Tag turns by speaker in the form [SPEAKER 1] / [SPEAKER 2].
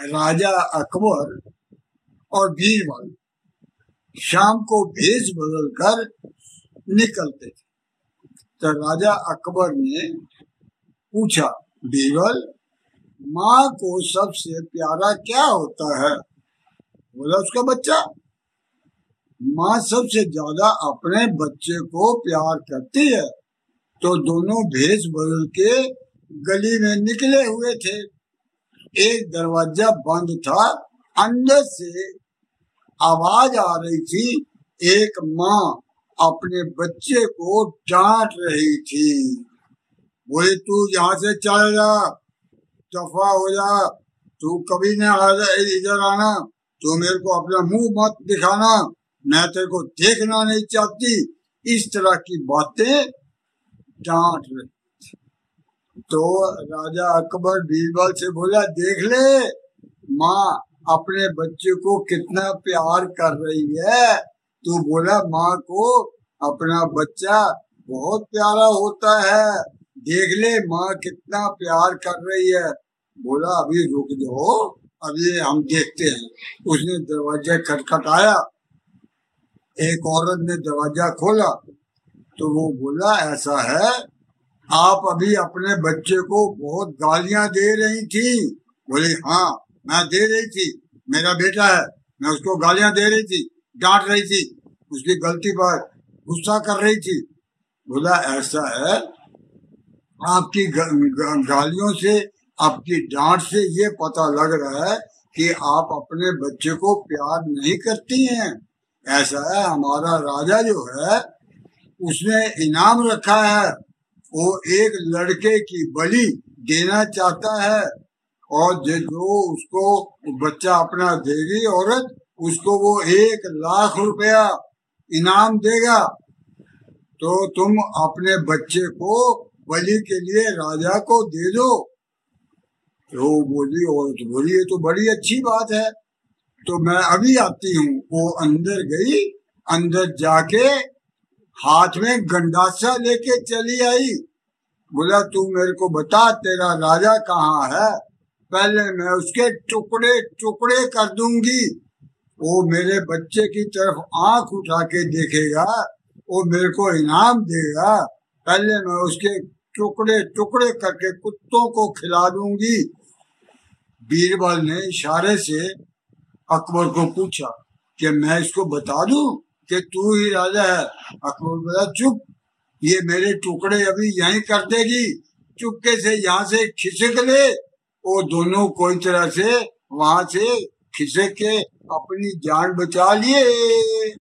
[SPEAKER 1] राजा अकबर और बीरबल शाम को भेज बदल कर निकलते थे। तो राजा अकबर ने पूछा, बीरबल, माँ को सबसे प्यारा क्या होता है? बोला, उसका बच्चा। माँ सबसे ज़्यादा अपने बच्चे को प्यार करती है। तो दोनों भेष बदल के गली में निकले हुए थे। एक दरवाज़ा बंद था। अंदर से आवाज़ आ रही थी। एक माँ अपने बच्चे को डांट रही थी। बोले, तू यहाँ से चल जा, दफ़ा हो जा। तू कभी न इधर आना। तू मेरे को अपना मुँह मत दिखाना। मैं तेरे को देखना नहीं चाहती। इस तरह की बातें डांट रही तो राजा अकबर बीरबल से बोला, देख ले, माँ अपने बच्चे को कितना प्यार कर रही है। तू बोला, माँ को अपना बच्चा बहुत प्यारा होता है। देख ले, माँ कितना प्यार कर रही है। बोला, अभी रुक जाओ, अभी हम देखते हैं। उसने दरवाज़ा खटखटाया। एक औरत ने दरवाज़ा खोला तो वो बोला, ऐसा है आप अभी अपने बच्चे को बहुत गालियाँ दे रही थी। बोले हाँ मैं दे रही थी। मेरा बेटा है, मैं उसको गालियाँ दे रही थी, डांट रही थी। उसकी गलती पर गुस्सा कर रही थी। बोला, ऐसा है? आपकी गालियों से, आपकी डांट से ये पता लग रहा है कि आप अपने बच्चे को प्यार नहीं करती हैं। ऐसा है, हमारा राजा जो है, उसने इनाम रखा है। वो एक लड़के की बलि देना चाहता है और जो उसको बच्चा अपना देगी औरत, उसको वो एक लाख रुपया इनाम देगा। तो तुम अपने बच्चे को बलि के लिए राजा को दे दो। तो बोली, औरत बोली, ये तो बड़ी अच्छी बात है। तो मैं अभी आती हूँ। वो अंदर गई, अंदर जाके हाथ में गंडासा लेके चली आई। बोला, तू मेरे को बता, तेरा राजा कहाँ है? पहले मैं उसके टुकड़े टुकड़े कर दूँगी। वो मेरे बच्चे की तरफ़ आँख उठा के देखेगा, वो मेरे को इनाम देगा। पहले मैं उसके टुकड़े टुकड़े करके कुत्तों को खिला दूँगी। बीरबल ने इशारे से अकबर को पूछा कि मैं इसको बता दूँ? कि तू ही राजा है। अकबर बोला, चुप, ये मेरे टुकड़े अभी यहीं कर देगी। चुपके से यहाँ से खिसक ले वो दोनों कोई तरह से वहाँ से खिसक के अपनी जान बचा लिए।